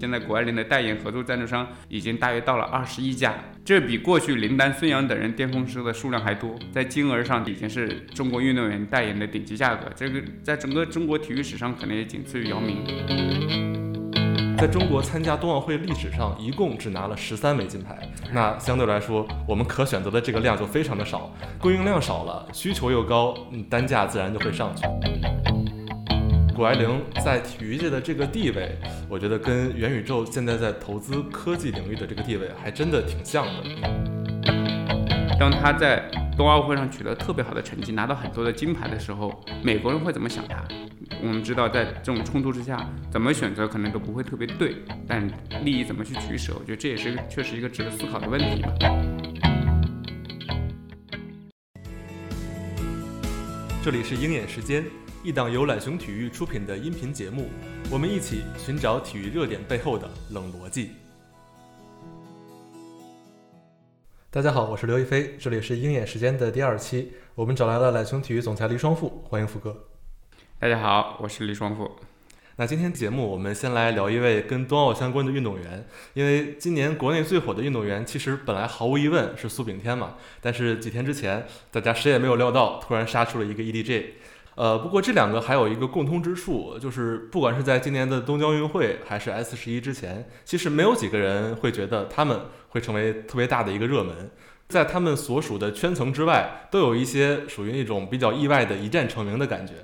现在谷爱凌的代言合作赞助商已经大约到了二十一家，这比过去林丹、孙杨等人巅峰时的数量还多，在金额上已经是中国运动员代言的顶级价格。这个在整个中国体育史上可能也仅次于姚明。在中国参加冬奥会历史上，一共只拿了十三枚金牌，那相对来说，我们可选择的这个量就非常的少，供应量少了，需求又高，嗯，单价自然就会上去。谷爱凌在体育界的这个地位，我觉得跟元宇宙现在在投资科技领域的这个地位还真的挺像的。当他在冬奥会上取得特别好的成绩，拿到很多的金牌的时候，美国人会怎么想他？我们知道，在这种冲突之下，怎么选择可能都不会特别对，但利益怎么去取舍，我觉得这也是确实一个值得思考的问题吧。这里是鹰眼时间。一档由懒熊体育出品的音频节目，我们一起寻找体育热点背后的冷逻辑。大家好，我是刘亦菲，这里是鹰眼时间的第二期，我们找来了懒熊体育总裁黎双富，欢迎富哥。大家好，我是黎双富。那今天节目我们先来聊一位跟冬奥相关的运动员，因为今年国内最火的运动员其实本来毫无疑问是苏炳添嘛，但是几天之前大家谁也没有料到，突然杀出了一个 EDG。呃，不过这两个还有一个共通之处，就是不管是在今年的东京奥运会，还是 S 十一之前，其实没有几个人会觉得他们会成为特别大的一个热门，在他们所属的圈层之外，都有一些属于那种比较意外的一战成名的感觉。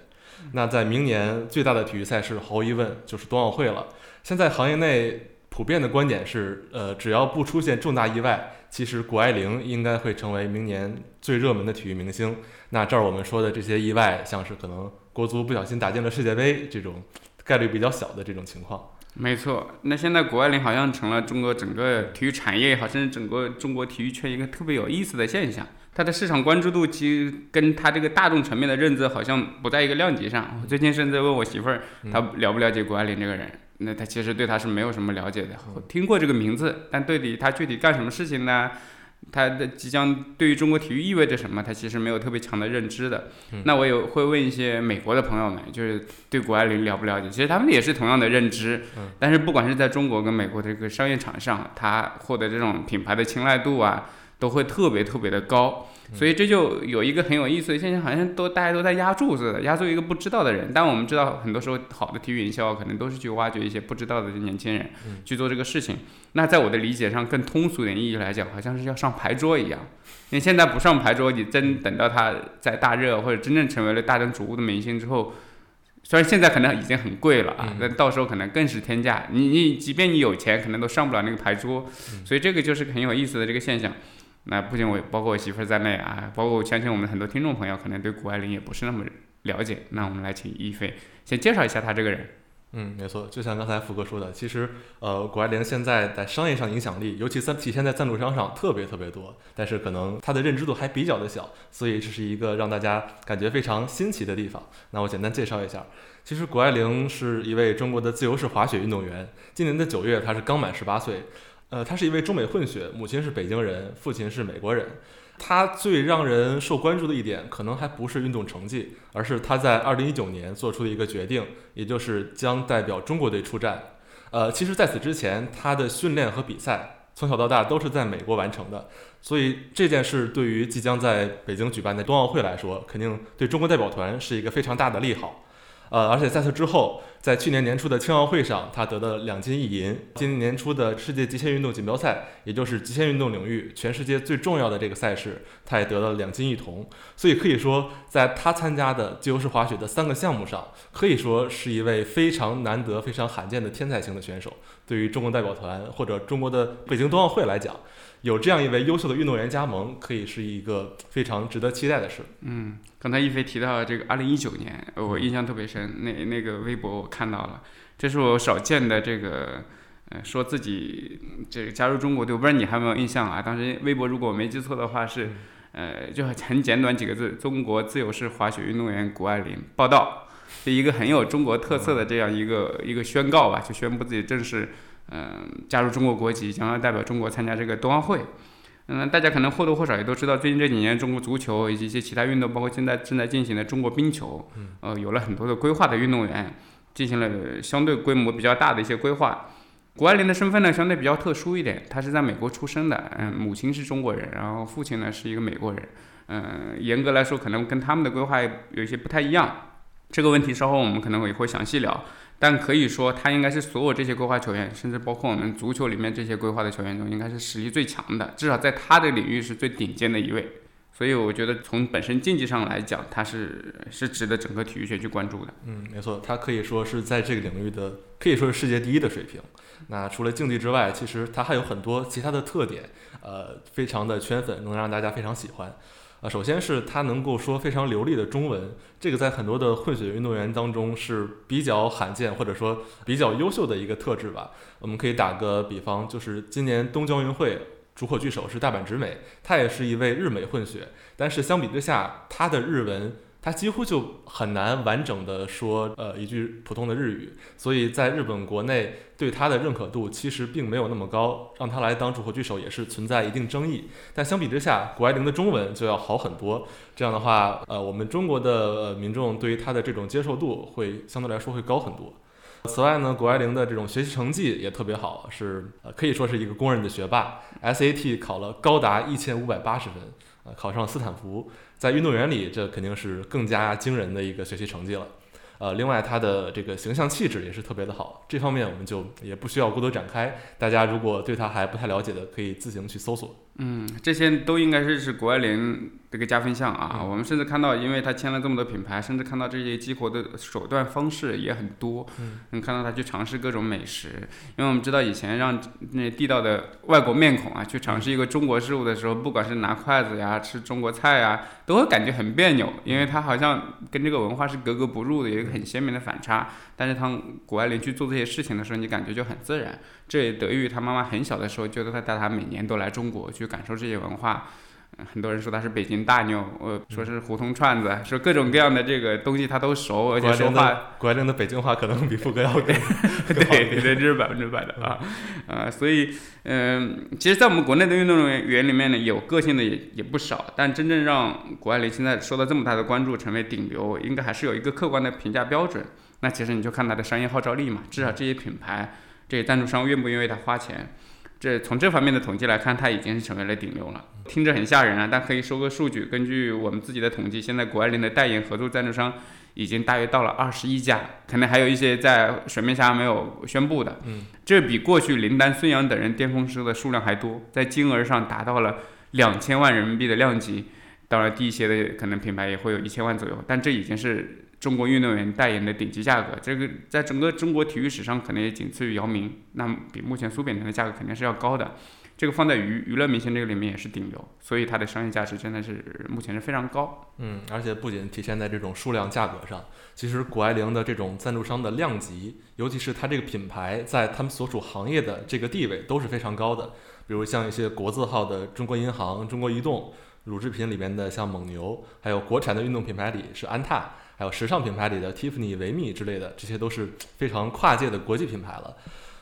那在明年最大的体育赛事，毫无疑问就是冬奥会了。现在行业内普遍的观点是，呃，只要不出现重大意外。其实谷爱凌应该会成为明年最热门的体育明星。那这儿我们说的这些意外，像是可能国足不小心打进了世界杯这种概率比较小的这种情况。没错，那现在谷爱凌好像成了中国整个体育产业也好，甚至整个中国体育圈一个特别有意思的现象。它的市场关注度其实跟它这个大众层面的认知好像不在一个量级上。我最近甚至问我媳妇儿，她了不了解谷爱凌这个人？那她其实对她是没有什么了解的，听过这个名字，但对比她具体干什么事情呢？他的即将对于中国体育意味着什么？他其实没有特别强的认知的。那我有会问一些美国的朋友们，就是对谷爱凌了不了解？其实他们也是同样的认知，但是不管是在中国跟美国这个商业场上，他获得这种品牌的青睐度啊。都会特别特别的高，所以这就有一个很有意思的现象，好像都大家都在压住似的，压住一个不知道的人。但我们知道，很多时候好的体育营销可能都是去挖掘一些不知道的年轻人去做这个事情。那在我的理解上，更通俗点意义来讲，好像是要上牌桌一样。因为现在不上牌桌，你真等到他在大热或者真正成为了大灯瞩目的明星之后，虽然现在可能已经很贵了啊，那到时候可能更是天价。你你即便你有钱，可能都上不了那个牌桌。所以这个就是很有意思的这个现象。那不仅我，包括我媳妇儿在内啊，包括我相信我们很多听众朋友可能对谷爱凌也不是那么了解。那我们来请一菲先介绍一下她这个人。嗯，没错，就像刚才福哥说的，其实呃，谷爱凌现在在商业上影响力，尤其在体现在赞助商上特别特别多，但是可能她的认知度还比较的小，所以这是一个让大家感觉非常新奇的地方。那我简单介绍一下，其实谷爱凌是一位中国的自由式滑雪运动员，今年的九月她是刚满十八岁。呃，他是一位中美混血，母亲是北京人，父亲是美国人。他最让人受关注的一点，可能还不是运动成绩，而是他在2019年做出的一个决定，也就是将代表中国队出战。呃，其实在此之前，他的训练和比赛从小到大都是在美国完成的，所以这件事对于即将在北京举办的冬奥会来说，肯定对中国代表团是一个非常大的利好。呃，而且在此之后，在去年年初的青奥会上，他得了两金一银。今年年初的世界极限运动锦标赛，也就是极限运动领域全世界最重要的这个赛事，他也得了两金一铜。所以可以说，在他参加的自由式滑雪的三个项目上，可以说是一位非常难得、非常罕见的天才型的选手。对于中国代表团或者中国的北京冬奥会来讲，有这样一位优秀的运动员加盟，可以是一个非常值得期待的事。嗯，刚才一飞提到这个二零一九年，我印象特别深。那那个微博我看到了，这是我少见的这个，呃，说自己这个加入中国队，我不知道你还有没有印象啊？当时微博如果我没记错的话是，呃，就很简短几个字：中国自由式滑雪运动员谷爱凌报道，是一个很有中国特色的这样一个一个宣告吧，就宣布自己正式。嗯，加入中国国籍，将要代表中国参加这个冬奥会。嗯，大家可能或多或少也都知道，最近这几年中国足球以及一些其他运动，包括现在正在进行的中国冰球，呃，有了很多的规划的运动员，进行了相对规模比较大的一些规划。谷爱凌的身份呢相对比较特殊一点，她是在美国出生的，嗯，母亲是中国人，然后父亲呢是一个美国人，嗯，严格来说可能跟他们的规划有一些不太一样。这个问题稍后我们可能也会详细聊，但可以说他应该是所有这些规划球员，甚至包括我们足球里面这些规划的球员中，应该是实力最强的，至少在他的领域是最顶尖的一位。所以我觉得从本身竞技上来讲，他是是值得整个体育圈去关注的。嗯，没错，他可以说是在这个领域的可以说是世界第一的水平。那除了竞技之外，其实他还有很多其他的特点，呃，非常的圈粉，能让大家非常喜欢。啊，首先是他能够说非常流利的中文，这个在很多的混血运动员当中是比较罕见或者说比较优秀的一个特质吧。我们可以打个比方，就是今年东京奥运会。主火炬手是大阪直美，她也是一位日美混血，但是相比之下，她的日文他几乎就很难完整的说呃一句普通的日语，所以在日本国内对他的认可度其实并没有那么高，让他来当主火炬手也是存在一定争议。但相比之下，谷爱凌的中文就要好很多，这样的话，呃，我们中国的民众对于他的这种接受度会相对来说会高很多。此外呢，谷爱凌的这种学习成绩也特别好，是呃可以说是一个公认的学霸。SAT 考了高达一千五百八十分，呃，考上斯坦福。在运动员里，这肯定是更加惊人的一个学习成绩了。呃，另外他的这个形象气质也是特别的好，这方面我们就也不需要过多展开。大家如果对他还不太了解的，可以自行去搜索。嗯，这些都应该是是谷爱凌这个加分项啊。我们甚至看到，因为他签了这么多品牌，甚至看到这些激活的手段方式也很多。嗯，能看到他去尝试各种美食，因为我们知道以前让那地道的外国面孔啊去尝试一个中国事物的时候，不管是拿筷子呀、吃中国菜呀，都会感觉很别扭，因为他好像跟这个文化是格格不入的，有一个很鲜明的反差。但是当谷爱凌去做这些事情的时候，你感觉就很自然。这也得益于她妈妈很小的时候就带她每年都来中国去感受这些文化。很多人说她是北京大妞，呃，说是胡同串子，说各种各样的这个东西她都熟，而且说话。谷爱凌的北京话可能比富哥要更。对，这是百分之百的啊，啊，所以，嗯，其实，在我们国内的运动员里面呢，有个性的也也不少，但真正让谷爱凌现在受到这么大的关注，成为顶流，应该还是有一个客观的评价标准。那其实你就看它的商业号召力嘛，至少这些品牌。这些赞助商愿不愿意为他花钱？这从这方面的统计来看，它已经是成为了顶流了。听着很吓人啊，但可以说个数据。根据我们自己的统计，现在谷爱凌的代言合作赞助商已经大约到了二十一家，可能还有一些在水面下没有宣布的。嗯，这比过去林丹、孙杨等人巅峰时的数量还多，在金额上达到了两千万人民币的量级。当然，低一些的可能品牌也会有一千万左右，但这已经是。中国运动员代言的顶级价格，这个在整个中国体育史上可能也仅次于姚明，那比目前苏炳添的价格肯定是要高的。这个放在娱娱乐明星这个里面也是顶流，所以它的商业价值真的是目前是非常高。嗯，而且不仅体现在这种数量价格上，其实谷爱凌的这种赞助商的量级，尤其是它这个品牌在他们所属行业的这个地位都是非常高的。比如像一些国字号的中国银行、中国移动，乳制品里面的像蒙牛，还有国产的运动品牌里是安踏。还有时尚品牌里的 Tiffany、维密之类的，这些都是非常跨界的国际品牌了。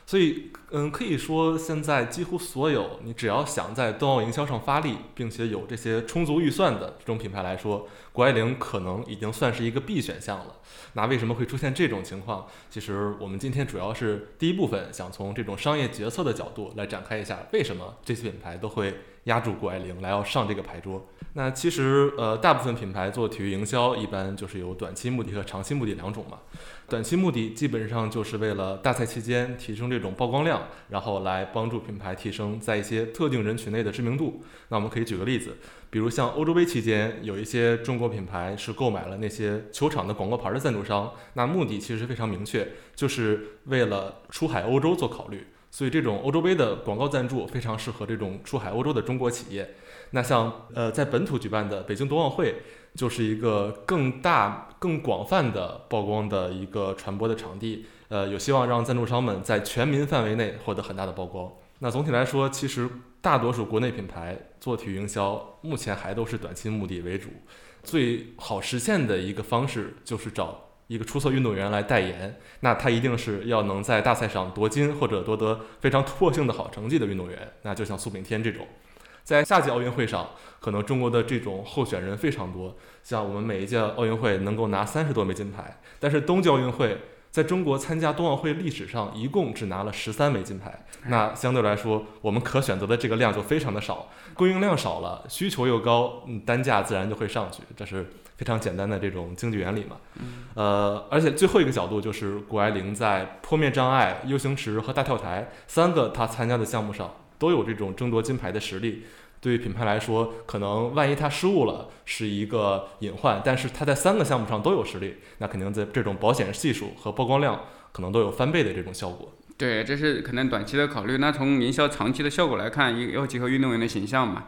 所以，嗯，可以说现在几乎所有你只要想在冬奥营销上发力，并且有这些充足预算的这种品牌来说，谷爱凌可能已经算是一个必选项了。那为什么会出现这种情况？其实我们今天主要是第一部分想从这种商业决策的角度来展开一下，为什么这些品牌都会压住谷爱凌来要上这个牌桌。那其实，呃，大部分品牌做体育营销，一般就是有短期目的和长期目的两种嘛。短期目的基本上就是为了大赛期间提升这种曝光量，然后来帮助品牌提升在一些特定人群内的知名度。那我们可以举个例子，比如像欧洲杯期间，有一些中国品牌是购买了那些球场的广告牌的赞助商，那目的其实非常明确，就是为了出海欧洲做考虑。所以这种欧洲杯的广告赞助非常适合这种出海欧洲的中国企业。那像呃在本土举办的北京冬奥会，就是一个更大、更广泛的曝光的一个传播的场地。呃，有希望让赞助商们在全民范围内获得很大的曝光。那总体来说，其实大多数国内品牌做体育营销，目前还都是短期目的为主。最好实现的一个方式就是找。一个出色运动员来代言，那他一定是要能在大赛上夺金或者夺得非常突破性的好成绩的运动员。那就像苏炳添这种，在夏季奥运会上，可能中国的这种候选人非常多。像我们每一届奥运会能够拿三十多枚金牌，但是冬季奥运会在中国参加冬奥会历史上一共只拿了十三枚金牌，那相对来说，我们可选择的这个量就非常的少，供应量少了，需求又高，嗯，单价自然就会上去，这是非常简单的这种经济原理嘛。呃，而且最后一个角度就是谷爱凌在坡面障碍、U 型池和大跳台三个她参加的项目上都有这种争夺金牌的实力。对于品牌来说，可能万一他失误了是一个隐患，但是他在三个项目上都有实力，那肯定在这种保险系数和曝光量可能都有翻倍的这种效果。对，这是可能短期的考虑。那从营销长期的效果来看，也要结合运动员的形象嘛。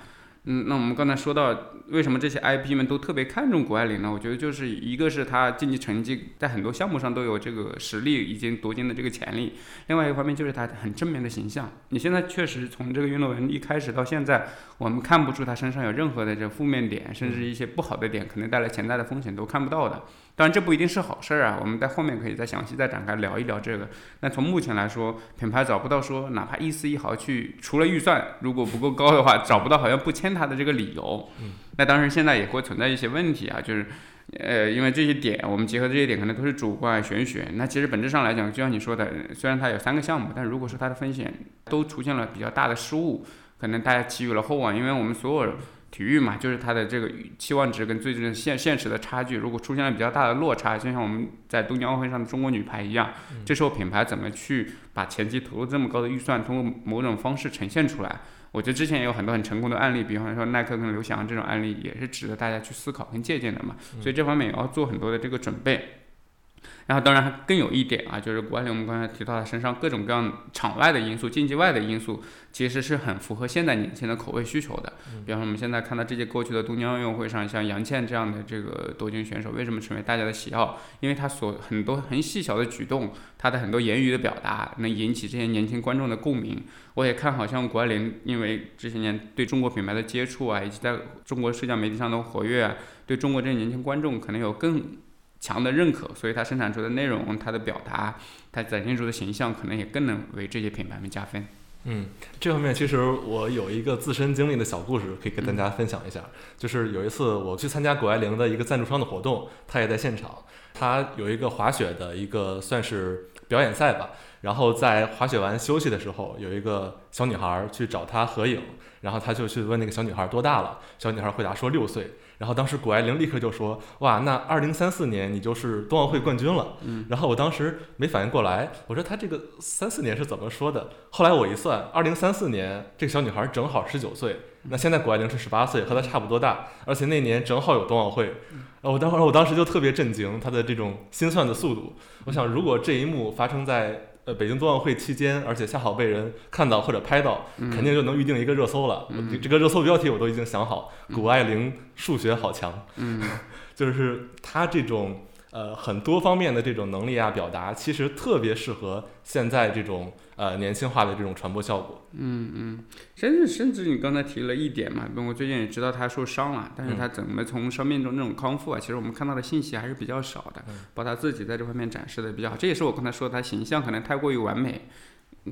嗯，那我们刚才说到，为什么这些 IP 们都特别看重谷爱凌呢？我觉得就是一个是她竞技成绩在很多项目上都有这个实力，已经夺金的这个潜力；另外一个方面就是她很正面的形象。你现在确实从这个运动员一开始到现在，我们看不出她身上有任何的这负面点，甚至一些不好的点，可能带来潜在的风险都看不到的。当然，这不一定是好事儿啊。我们在后面可以再详细再展开聊一聊这个。那从目前来说，品牌找不到说哪怕一丝一毫去，除了预算如果不够高的话，找不到好像不签他的这个理由。嗯。那当然现在也会存在一些问题啊，就是，呃，因为这些点，我们结合这些点，可能都是主观玄学。那其实本质上来讲，就像你说的，虽然它有三个项目，但如果说它的风险都出现了比较大的失误，可能大家给予了厚望，因为我们所有。体育嘛，就是它的这个期望值跟最终现现实的差距，如果出现了比较大的落差，就像我们在东京奥运会上的中国女排一样，这时候品牌怎么去把前期投入这么高的预算，通过某种方式呈现出来？我觉得之前也有很多很成功的案例，比方说耐克跟刘翔这种案例，也是值得大家去思考跟借鉴的嘛。所以这方面也要做很多的这个准备。然后，当然还更有一点啊，就是谷爱凌，我们刚才提到她身上各种各样场外的因素、竞技外的因素，其实是很符合现代年轻的口味需求的。比方说，我们现在看到这届过去的东京奥运会上，像杨倩这样的这个夺金选手，为什么成为大家的喜好？因为她所很多很细小的举动，她的很多言语的表达，能引起这些年轻观众的共鸣。我也看好像谷爱凌，因为这些年对中国品牌的接触啊，以及在中国社交媒体上的活跃啊，对中国这些年轻观众可能有更。强的认可，所以它生产出的内容，它的表达，它展现出的形象，可能也更能为这些品牌们加分。嗯，这方面其实我有一个自身经历的小故事可以跟大家分享一下，就是有一次我去参加谷爱凌的一个赞助商的活动，他也在现场，他有一个滑雪的一个算是表演赛吧，然后在滑雪完休息的时候，有一个小女孩去找他合影，然后他就去问那个小女孩多大了，小女孩回答说六岁。然后当时谷爱凌立刻就说：“哇，那二零三四年你就是冬奥会冠军了。”嗯，然后我当时没反应过来，我说他这个三四年是怎么说的？后来我一算，二零三四年这个小女孩正好十九岁，那现在谷爱凌是十八岁，和她差不多大，而且那年正好有冬奥会。然后我当时我当时就特别震惊，她的这种心算的速度。我想，如果这一幕发生在……呃，北京冬奥会期间，而且恰好被人看到或者拍到，肯定就能预定一个热搜了。这个热搜标题我都已经想好，谷爱凌数学好强。嗯，就是她这种。呃，很多方面的这种能力啊，表达其实特别适合现在这种呃年轻化的这种传播效果。嗯嗯，甚至甚至你刚才提了一点嘛，我最近也知道他受伤了，但是他怎么从伤病中那种康复啊，其实我们看到的信息还是比较少的，包括他自己在这方面展示的比较好。这也是我刚才说他形象可能太过于完美，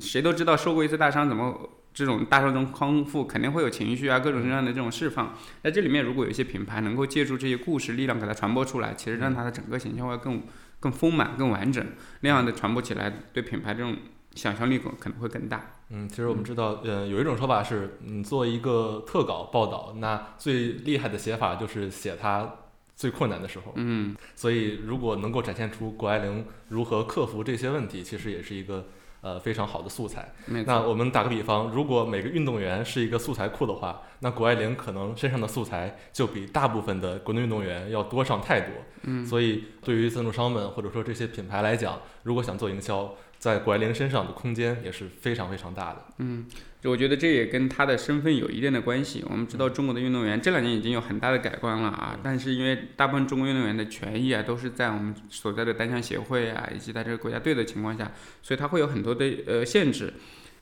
谁都知道受过一次大伤怎么。这种大众中康复肯定会有情绪啊，各种各样的这种释放。在这里面，如果有一些品牌能够借助这些故事力量给它传播出来，其实让它的整个形象会更更丰满、更完整，那样的传播起来，对品牌这种想象力可可能会更大。嗯，其实我们知道，呃，有一种说法是，你，做一个特稿报道，那最厉害的写法就是写它最困难的时候。嗯，所以如果能够展现出谷爱凌如何克服这些问题，其实也是一个。呃，非常好的素材。那我们打个比方，如果每个运动员是一个素材库的话，那谷爱凌可能身上的素材就比大部分的国内运动员要多上太多。嗯，所以对于赞助商们或者说这些品牌来讲，如果想做营销，在谷爱凌身上的空间也是非常非常大的。嗯。我觉得这也跟他的身份有一定的关系。我们知道中国的运动员这两年已经有很大的改观了啊，但是因为大部分中国运动员的权益啊都是在我们所在的单项协会啊以及在这个国家队的情况下，所以他会有很多的呃限制。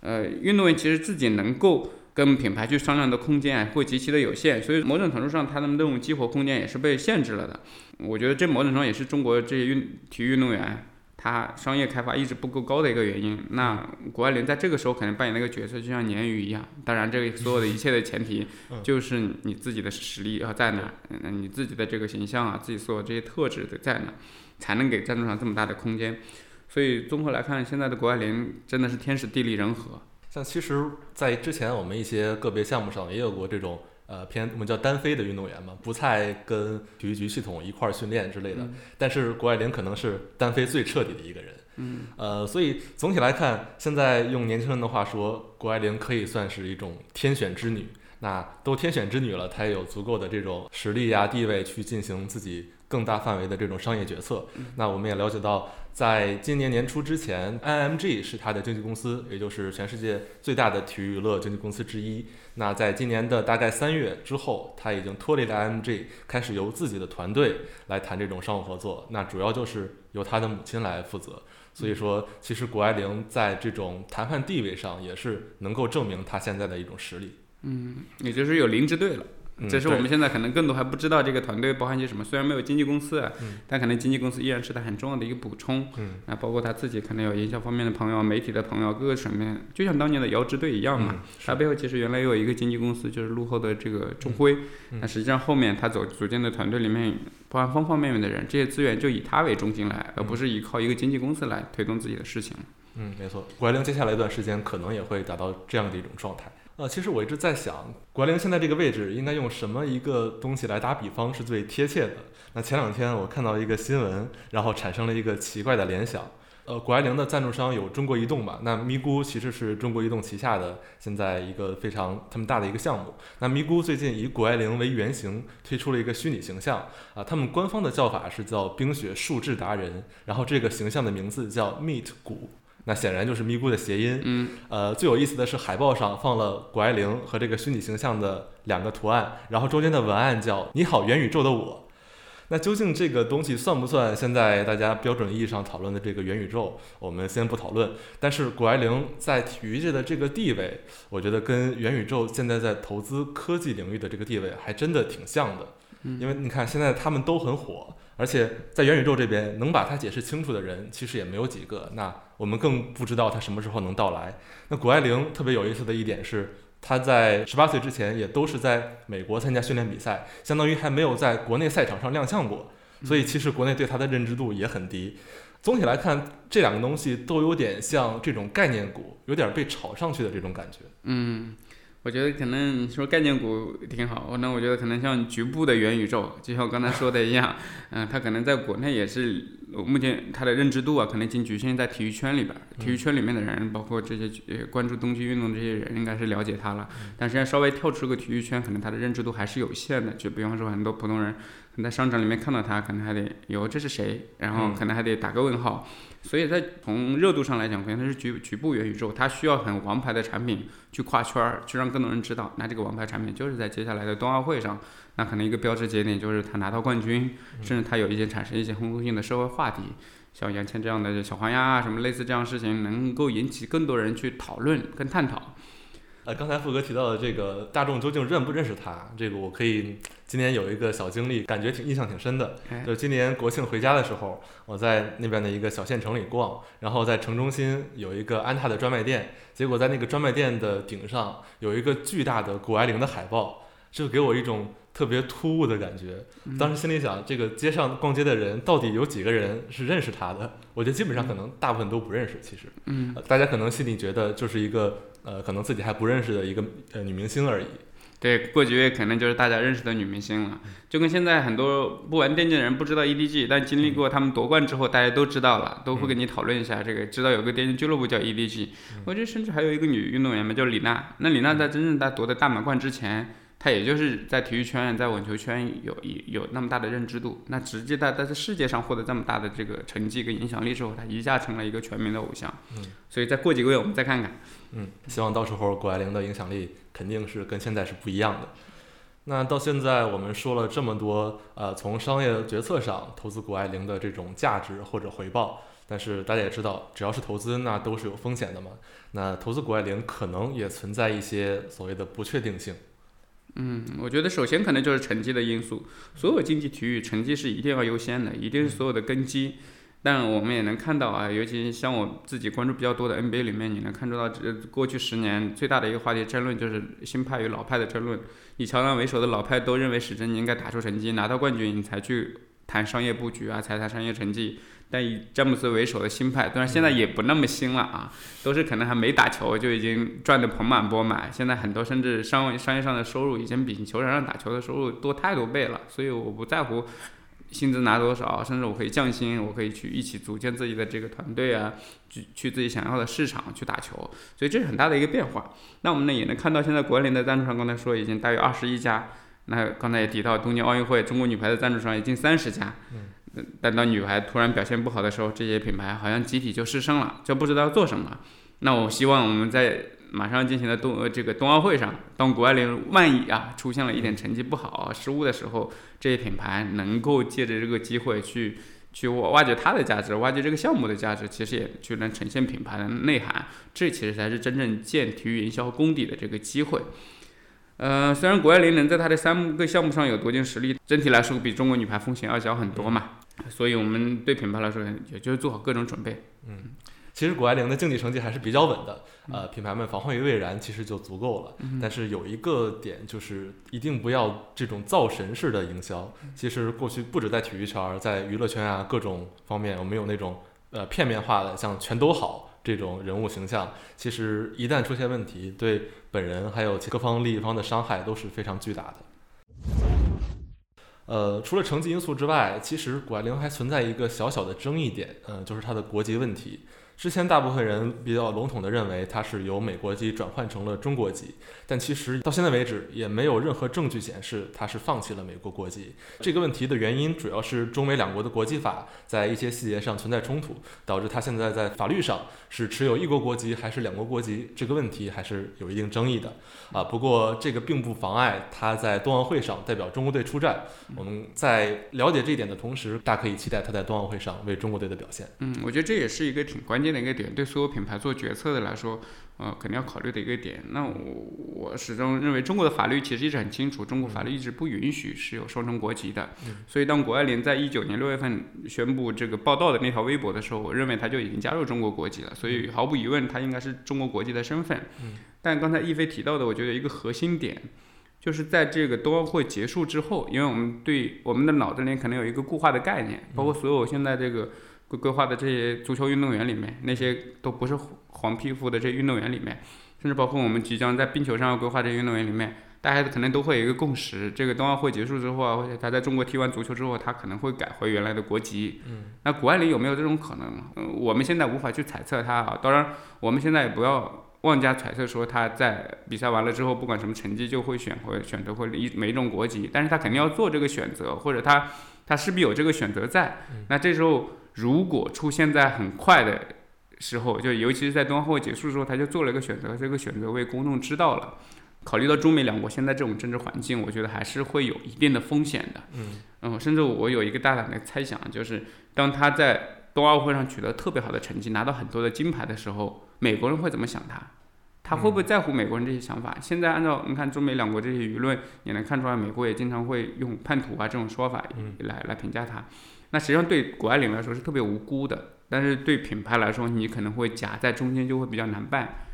呃，运动员其实自己能够跟品牌去商量的空间啊会极其的有限，所以某种程度上他的那种激活空间也是被限制了的。我觉得这某种程度上也是中国这些运体育运动员。它商业开发一直不够高的一个原因，那谷爱凌在这个时候可能扮演那个角色，就像鲶鱼一样。当然，这个 所有的一切的前提就是你自己的实力要在哪，嗯，你自己的这个形象啊，自己所有这些特质的在哪，才能给赞助商这么大的空间。所以综合来看，现在的谷爱凌真的是天时地利人和。像其实，在之前我们一些个别项目上也有过这种呃偏我们叫单飞的运动员嘛，不太跟体育局系统一块儿训练之类的。但是谷爱凌可能是单飞最彻底的一个人。嗯，呃，所以总体来看，现在用年轻人的话说，谷爱凌可以算是一种天选之女。那都天选之女了，她也有足够的这种实力呀、地位去进行自己更大范围的这种商业决策。那我们也了解到，在今年年初之前，IMG 是她的经纪公司，也就是全世界最大的体育娱乐经纪公司之一。那在今年的大概三月之后，他已经脱离了 IMG，开始由自己的团队来谈这种商务合作。那主要就是由他的母亲来负责。所以说，其实谷爱凌在这种谈判地位上也是能够证明她现在的一种实力。嗯，也就是有零支队了。这是我们现在可能更多还不知道这个团队包含些什么。虽然没有经纪公司，但可能经纪公司依然是他很重要的一个补充。嗯，啊，包括他自己可能有营销方面的朋友、媒体的朋友，各个层面，就像当年的姚支队一样嘛。他背后其实原来有一个经纪公司，就是路后的这个钟辉。那实际上后面他走组建的团队里面，包含方方面面的人，这些资源就以他为中心来，而不是依靠一个经纪公司来推动自己的事情。嗯，没错。谷爱凌接下来一段时间可能也会达到这样的一种状态。呃，其实我一直在想，谷爱凌现在这个位置应该用什么一个东西来打比方是最贴切的？那前两天我看到一个新闻，然后产生了一个奇怪的联想。呃，谷爱凌的赞助商有中国移动嘛？那咪咕其实是中国移动旗下的现在一个非常他们大的一个项目。那咪咕最近以谷爱凌为原型推出了一个虚拟形象啊，他们官方的叫法是叫冰雪数智达人，然后这个形象的名字叫 Meet 谷。那显然就是咪咕的谐音。嗯，呃，最有意思的是海报上放了谷爱凌和这个虚拟形象的两个图案，然后中间的文案叫“你好，元宇宙的我”。那究竟这个东西算不算现在大家标准意义上讨论的这个元宇宙？我们先不讨论。但是谷爱凌在体育界的这个地位，我觉得跟元宇宙现在在投资科技领域的这个地位还真的挺像的。因为你看现在他们都很火。而且在元宇宙这边，能把它解释清楚的人其实也没有几个。那我们更不知道它什么时候能到来。那谷爱凌特别有意思的一点是，她在十八岁之前也都是在美国参加训练比赛，相当于还没有在国内赛场上亮相过。所以其实国内对她的认知度也很低。总体来看，这两个东西都有点像这种概念股，有点被炒上去的这种感觉。嗯。我觉得可能你说概念股挺好，那我觉得可能像局部的元宇宙，就像我刚才说的一样，嗯，它可能在国内也是目前它的认知度啊，可能仅局限在体育圈里边，体育圈里面的人，包括这些关注冬季运动这些人，应该是了解它了。但是要稍微跳出个体育圈，可能它的认知度还是有限的。就比方说很多普通人，在商场里面看到它，可能还得有这是谁，然后可能还得打个问号。所以在从热度上来讲，可能它是局局部元宇宙，它需要很王牌的产品去跨圈儿，去让更多人知道。那这个王牌产品就是在接下来的冬奥会上，那可能一个标志节点就是他拿到冠军，甚至他有一些产生一些轰动性的社会话题，像杨倩这样的小黄鸭啊，什么类似这样事情，能够引起更多人去讨论跟探讨。呃，刚才富哥提到的这个大众究竟认不认识他？这个我可以今年有一个小经历，感觉挺印象挺深的。就今年国庆回家的时候，我在那边的一个小县城里逛，然后在城中心有一个安踏的专卖店，结果在那个专卖店的顶上有一个巨大的谷爱凌的海报，就给我一种特别突兀的感觉。当时心里想，这个街上逛街的人到底有几个人是认识他的？我觉得基本上可能大部分都不认识。其实，嗯，大家可能心里觉得就是一个。呃，可能自己还不认识的一个呃女明星而已。对，过几个月可能就是大家认识的女明星了。就跟现在很多不玩电竞的人不知道 EDG，但经历过他们夺冠之后，大家都知道了，都会跟你讨论一下这个。知道有个电竞俱乐部叫 EDG，我觉得甚至还有一个女运动员嘛，叫李娜。那李娜在真正在夺得大满贯之前，她也就是在体育圈、在网球圈有有那么大的认知度。那直接在在世界上获得这么大的这个成绩跟影响力之后，他一下成了一个全民的偶像。嗯，所以再过几个月我们再看看。嗯，希望到时候谷爱凌的影响力肯定是跟现在是不一样的。那到现在我们说了这么多，呃，从商业决策上投资谷爱凌的这种价值或者回报，但是大家也知道，只要是投资，那都是有风险的嘛。那投资谷爱凌可能也存在一些所谓的不确定性。嗯，我觉得首先可能就是成绩的因素，所有竞技体育成绩是一定要优先的，一定是所有的根基。但我们也能看到啊，尤其像我自己关注比较多的 NBA 里面，你能看出到这过去十年最大的一个话题争论就是新派与老派的争论。以乔丹为首的老派都认为史珍妮应该打出成绩，拿到冠军，你才去。谈商业布局啊，才谈商业成绩。但以詹姆斯为首的新派，当然现在也不那么新了啊，都是可能还没打球就已经赚得盆满钵满。现在很多甚至商商业上的收入已经比球场上打球的收入多太多倍了。所以我不在乎薪资拿多少，甚至我可以降薪，我可以去一起组建自己的这个团队啊，去去自己想要的市场去打球。所以这是很大的一个变化。那我们呢也能看到，现在国联的赞助商刚才说已经大约二十一家。那刚才也提到东京奥运会，中国女排的赞助商已经三十家。但当女排突然表现不好的时候，这些品牌好像集体就失声了，就不知道做什么。那我希望我们在马上进行的冬呃这个冬奥会上，当谷爱凌万一啊出现了一点成绩不好、失误的时候，这些品牌能够借着这个机会去去挖掘它的价值，挖掘这个项目的价值，其实也就能呈现品牌的内涵。这其实才是真正建体育营销功底的这个机会。呃，虽然谷爱凌能在她的三个项目上有夺金实力，整体来说比中国女排风险要小很多嘛。所以，我们对品牌来说，也就是做好各种准备。嗯，其实谷爱凌的竞技成绩还是比较稳的，呃，品牌们防患于未然，其实就足够了。但是有一个点，就是一定不要这种造神式的营销。其实过去不止在体育圈，在娱乐圈啊各种方面，我们有那种呃片面化的，像全都好这种人物形象。其实一旦出现问题，对本人还有各方利益方的伤害都是非常巨大的。呃，除了成绩因素之外，其实谷爱凌还存在一个小小的争议点，嗯，就是她的国籍问题。之前大部分人比较笼统的认为他是由美国籍转换成了中国籍，但其实到现在为止也没有任何证据显示他是放弃了美国国籍。这个问题的原因主要是中美两国的国籍法在一些细节上存在冲突，导致他现在在法律上是持有一国国籍还是两国国籍这个问题还是有一定争议的。啊，不过这个并不妨碍他在冬奥会上代表中国队出战。我们在了解这一点的同时，大可以期待他在冬奥会上为中国队的表现。嗯，我觉得这也是一个挺关键。的一个点，对所有品牌做决策的来说，呃，肯定要考虑的一个点。那我我始终认为，中国的法律其实一直很清楚，中国法律一直不允许是有双重国籍的。所以，当谷爱凌在一九年六月份宣布这个报道的那条微博的时候，我认为他就已经加入中国国籍了。所以，毫无疑问，他应该是中国国籍的身份。但刚才亦飞提到的，我觉得一个核心点，就是在这个冬奥会结束之后，因为我们对我们的脑子里可能有一个固化的概念，包括所有现在这个。规规划的这些足球运动员里面，那些都不是黄皮肤的这些运动员里面，甚至包括我们即将在冰球上要规划这些运动员里面，大家可能都会有一个共识：这个冬奥会结束之后啊，或者他在中国踢完足球之后，他可能会改回原来的国籍。嗯，那谷爱凌有没有这种可能？嗯，我们现在无法去猜测他啊。当然，我们现在也不要妄加揣测说他在比赛完了之后，不管什么成绩就会选回选择回一每一种国籍，但是他肯定要做这个选择，或者他他势必有这个选择在。那这时候。如果出现在很快的时候，就尤其是在冬奥会结束之后，他就做了一个选择，这个选择为公众知道了。考虑到中美两国现在这种政治环境，我觉得还是会有一定的风险的。嗯，嗯，甚至我有一个大胆的猜想，就是当他在冬奥会上取得特别好的成绩，拿到很多的金牌的时候，美国人会怎么想他？他会不会在乎美国人这些想法？现在按照你看中美两国这些舆论，也能看出来，美国也经常会用叛徒啊这种说法来来评价他。那实际上对谷爱凌来说是特别无辜的，但是对品牌来说，你可能会夹在中间就会比较难办。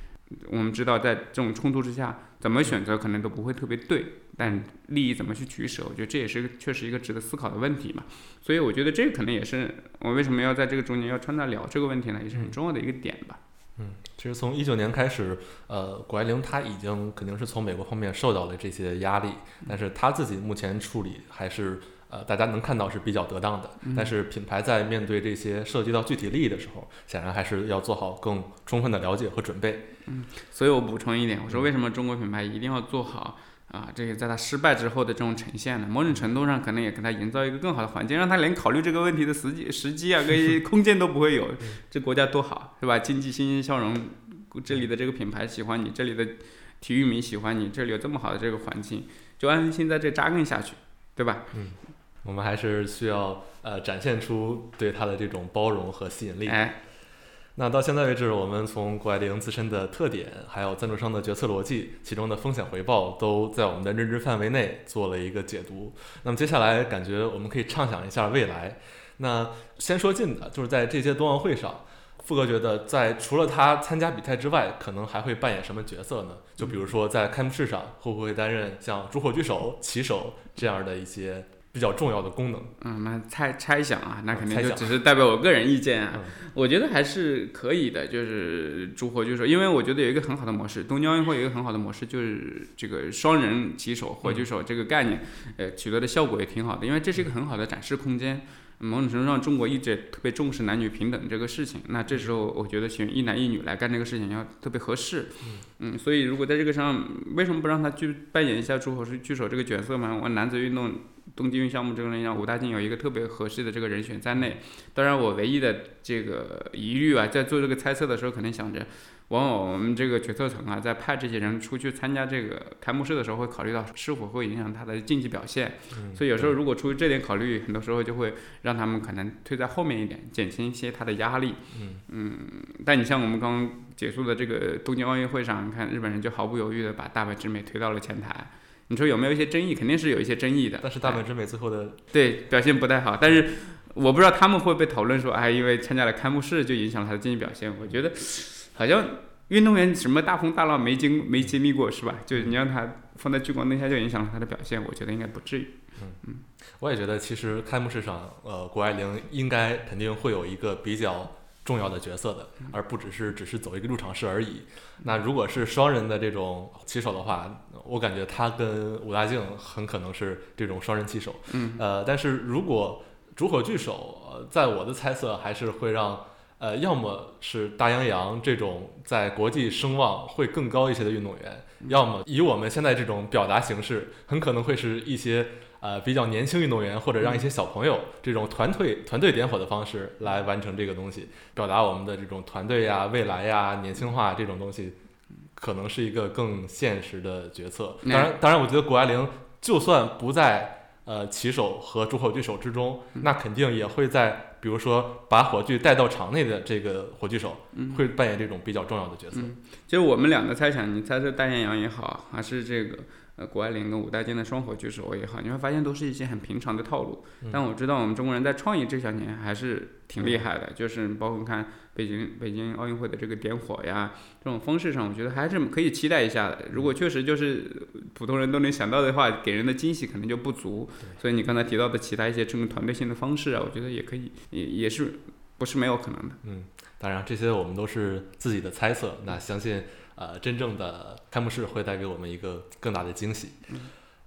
我们知道，在这种冲突之下，怎么选择可能都不会特别对，但利益怎么去取舍，我觉得这也是确实一个值得思考的问题嘛。所以我觉得这个可能也是我为什么要在这个中间要穿插聊这个问题呢，也是很重要的一个点吧。嗯，其实从一九年开始，呃，谷爱凌她已经肯定是从美国方面受到了这些压力，但是她自己目前处理还是。呃，大家能看到是比较得当的，但是品牌在面对这些涉及到具体利益的时候，显然还是要做好更充分的了解和准备。嗯，所以我补充一点，我说为什么中国品牌一定要做好啊？这个在它失败之后的这种呈现呢？某种程度上可能也给他营造一个更好的环境，让他连考虑这个问题的时机、时机啊，跟空间都不会有。这国家多好，是吧？经济欣欣向荣，这里的这个品牌喜欢你，这里的体育迷喜欢你，这里有这么好的这个环境，就安心在这扎根下去，对吧？嗯。我们还是需要呃展现出对他的这种包容和吸引力。哎，那到现在为止，我们从谷爱凌自身的特点，还有赞助商的决策逻辑，其中的风险回报，都在我们的认知范围内做了一个解读。那么接下来，感觉我们可以畅想一下未来。那先说近的，就是在这届冬奥会上，富哥觉得在除了他参加比赛之外，可能还会扮演什么角色呢？就比如说在开幕式上，会不会担任像主火炬手、旗手这样的一些？比较重要的功能。嗯，那猜猜想啊，那肯定就只是代表我个人意见啊。嗯我觉得还是可以的，就是诸火炬手，因为我觉得有一个很好的模式，东京奥运会有一个很好的模式，就是这个双人旗手、火炬手这个概念，呃，取得的效果也挺好的，因为这是一个很好的展示空间。某种程度上，中国一直也特别重视男女平等这个事情。那这时候，我觉得选一男一女来干这个事情要特别合适。嗯，所以如果在这个上，为什么不让他去扮演一下诸侯是炬手这个角色嘛？我男子运动冬季运项目这个人让武大靖有一个特别合适的这个人选在内。当然，我唯一的这个疑虑啊，在做这个猜测的时候，可能想着，往往我们这个决策层啊，在派这些人出去参加这个开幕式的时候，会考虑到是否会影响他的竞技表现。嗯所以有时候如果出于这点考虑，很多时候就会让他们可能推在后面一点，减轻一些他的压力。嗯但你像我们刚刚结束的这个东京奥运会上，你看日本人就毫不犹豫的把大阪直美推到了前台。你说有没有一些争议？肯定是有一些争议的。但是大阪直美最后的对表现不太好，但是我不知道他们会不会讨论说，哎，因为参加了开幕式就影响了他的竞技表现。我觉得好像运动员什么大风大浪没经没经历过是吧？就你让他放在聚光灯下就影响了他的表现，我觉得应该不至于。嗯嗯我也觉得，其实开幕式上，呃，谷爱凌应该肯定会有一个比较重要的角色的，而不只是只是走一个入场式而已。那如果是双人的这种棋手的话，我感觉他跟武大靖很可能是这种双人棋手。嗯，呃，但是如果主火炬手，呃，在我的猜测还是会让。呃，要么是大洋洋这种在国际声望会更高一些的运动员，要么以我们现在这种表达形式，很可能会是一些呃比较年轻运动员，或者让一些小朋友这种团队团队点火的方式来完成这个东西，表达我们的这种团队呀、未来呀、年轻化这种东西，可能是一个更现实的决策。当然，当然，我觉得谷爱凌就算不在呃棋手和主火炬手之中，那肯定也会在比如说把火炬带到场内的这个火炬手，会扮演这种比较重要的角色。嗯就我们两个猜想，你猜测大雁阳也好，还是这个呃谷爱凌跟武大靖的双火炬手也好，你会发现都是一些很平常的套路。但我知道我们中国人在创意这项年还是挺厉害的，就是包括看北京北京奥运会的这个点火呀，这种方式上，我觉得还是可以期待一下的。如果确实就是普通人都能想到的话，给人的惊喜可能就不足。所以你刚才提到的其他一些这种团队性的方式啊，我觉得也可以，也也是不是没有可能的。嗯，当然这些我们都是自己的猜测，那相信呃真正的开幕式会带给我们一个更大的惊喜。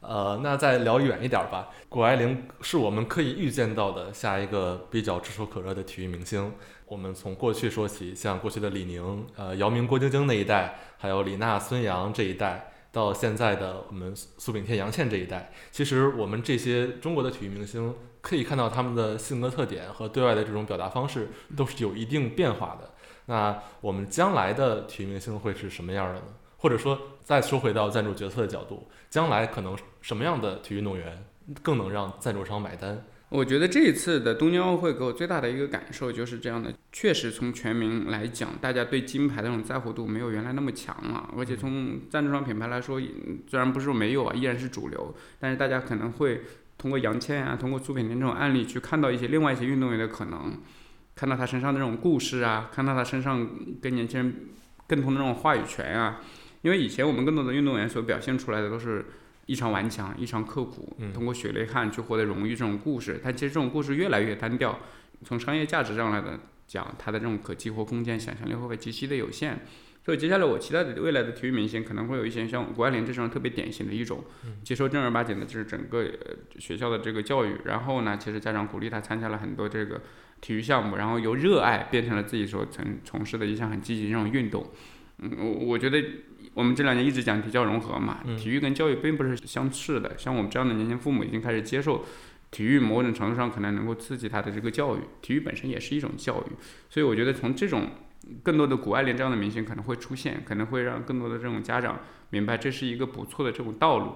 呃，那再聊远一点儿吧，谷爱凌是我们可以预见到的下一个比较炙手可热的体育明星。我们从过去说起，像过去的李宁、呃姚明、郭晶晶那一代，还有李娜、孙杨这一代，到现在的我们苏炳添、杨倩这一代，其实我们这些中国的体育明星可以看到他们的性格特点和对外的这种表达方式都是有一定变化的。那我们将来的体育明星会是什么样的呢？或者说，再说回到赞助决策的角度，将来可能什么样的体育运动员更能让赞助商买单？我觉得这一次的东京奥运会给我最大的一个感受就是这样的，确实从全民来讲，大家对金牌的那种在乎度没有原来那么强了，而且从赞助商品牌来说，虽然不是说没有啊，依然是主流，但是大家可能会通过杨倩啊，通过苏炳添这种案例去看到一些另外一些运动员的可能，看到他身上的这种故事啊，看到他身上跟年轻人更同的那种话语权啊，因为以前我们更多的运动员所表现出来的都是。异常顽强，异常刻苦，通过血泪汗去获得荣誉这种故事，但其实这种故事越来越单调。从商业价值上来的讲，它的这种可激活空间、想象力会极其的有限。所以接下来我期待的未来的体育明星可能会有一些像谷爱凌这种特别典型的一种，接受正儿八经的就是整个学校的这个教育，然后呢，其实家长鼓励他参加了很多这个体育项目，然后由热爱变成了自己所从从事的一项很积极的这种运动。嗯，我我觉得。我们这两年一直讲体教融合嘛，体育跟教育并不是相斥的。像我们这样的年轻父母已经开始接受体育，某种程度上可能能够刺激他的这个教育。体育本身也是一种教育，所以我觉得从这种更多的谷爱凌这样的明星可能会出现，可能会让更多的这种家长明白这是一个不错的这种道路。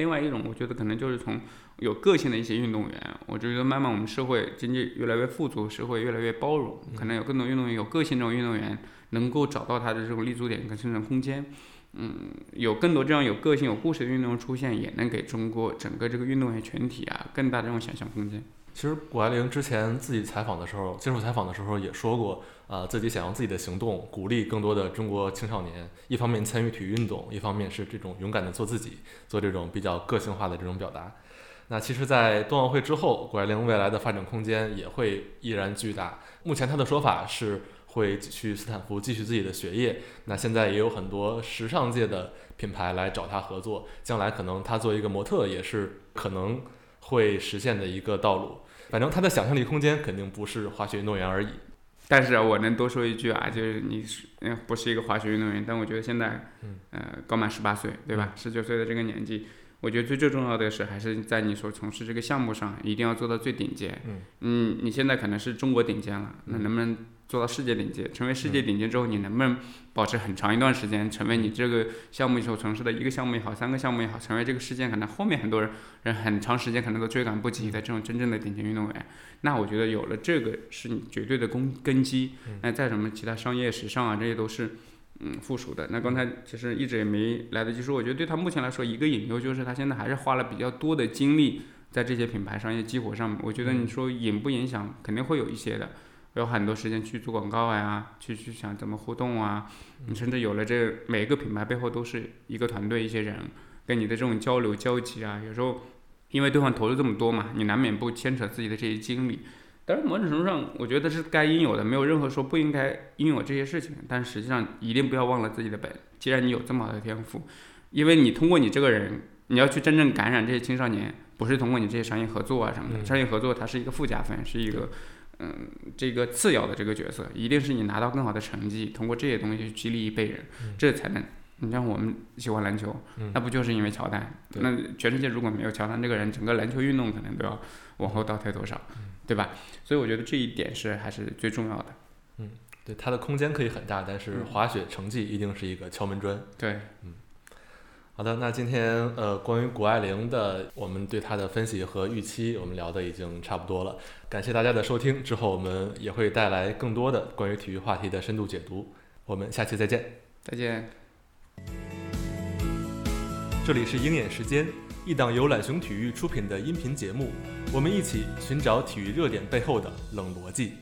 另外一种，我觉得可能就是从有个性的一些运动员，我觉得慢慢我们社会经济越来越富足，社会越来越包容，可能有更多运动员有个性这种运动员能够找到他的这种立足点跟生存空间。嗯，有更多这样有个性、有故事的运动员出现，也能给中国整个这个运动员群体啊更大的这种想象空间。其实谷爱凌之前自己采访的时候，接受采访的时候也说过，啊、自己想用自己的行动鼓励更多的中国青少年，一方面参与体育运动，一方面是这种勇敢的做自己，做这种比较个性化的这种表达。那其实，在冬奥会之后，谷爱凌未来的发展空间也会依然巨大。目前她的说法是会去斯坦福继续自己的学业。那现在也有很多时尚界的品牌来找她合作，将来可能她作为一个模特也是可能会实现的一个道路。反正他的想象力空间肯定不是滑雪运动员而已。但是我能多说一句啊，就是你是嗯不是一个滑雪运动员，但我觉得现在，呃，刚满十八岁，对吧？十九岁的这个年纪，我觉得最最重要的是还是在你所从事这个项目上，一定要做到最顶尖。嗯，你现在可能是中国顶尖了，那能不能？做到世界顶尖，成为世界顶尖之后，你能不能保持很长一段时间，成为你这个项目所从事的一个项目也好，三个项目也好，成为这个事件可能后面很多人人很长时间可能都追赶不及的这种真正的顶尖运动员？那我觉得有了这个是你绝对的根根基。那再什么其他商业、时尚啊，这些都是嗯附属的。那刚才其实一直也没来得及说，我觉得对他目前来说，一个引诱就是他现在还是花了比较多的精力在这些品牌商业激活上面。我觉得你说影不影响，肯定会有一些的。有很多时间去做广告呀，去去想怎么互动啊，你甚至有了这每一个品牌背后都是一个团队，一些人跟你的这种交流交集啊，有时候因为对方投入这么多嘛，你难免不牵扯自己的这些精力。但是某种程度上，我觉得是该应有的，没有任何说不应该应有这些事情。但实际上一定不要忘了自己的本，既然你有这么好的天赋，因为你通过你这个人，你要去真正感染这些青少年，不是通过你这些商业合作啊什么的，商业合作它是一个附加分，是一个。嗯，这个次要的这个角色，一定是你拿到更好的成绩，通过这些东西去激励一辈人，这才能。你像我们喜欢篮球，那不就是因为乔丹？那全世界如果没有乔丹这个人，整个篮球运动可能都要往后倒退多少，对吧？所以我觉得这一点是还是最重要的。嗯，对，它的空间可以很大，但是滑雪成绩一定是一个敲门砖。对，嗯。好的，那今天呃，关于谷爱凌的，我们对她的分析和预期，我们聊的已经差不多了。感谢大家的收听，之后我们也会带来更多的关于体育话题的深度解读。我们下期再见，再见。这里是鹰眼时间，一档由懒熊体育出品的音频节目，我们一起寻找体育热点背后的冷逻辑。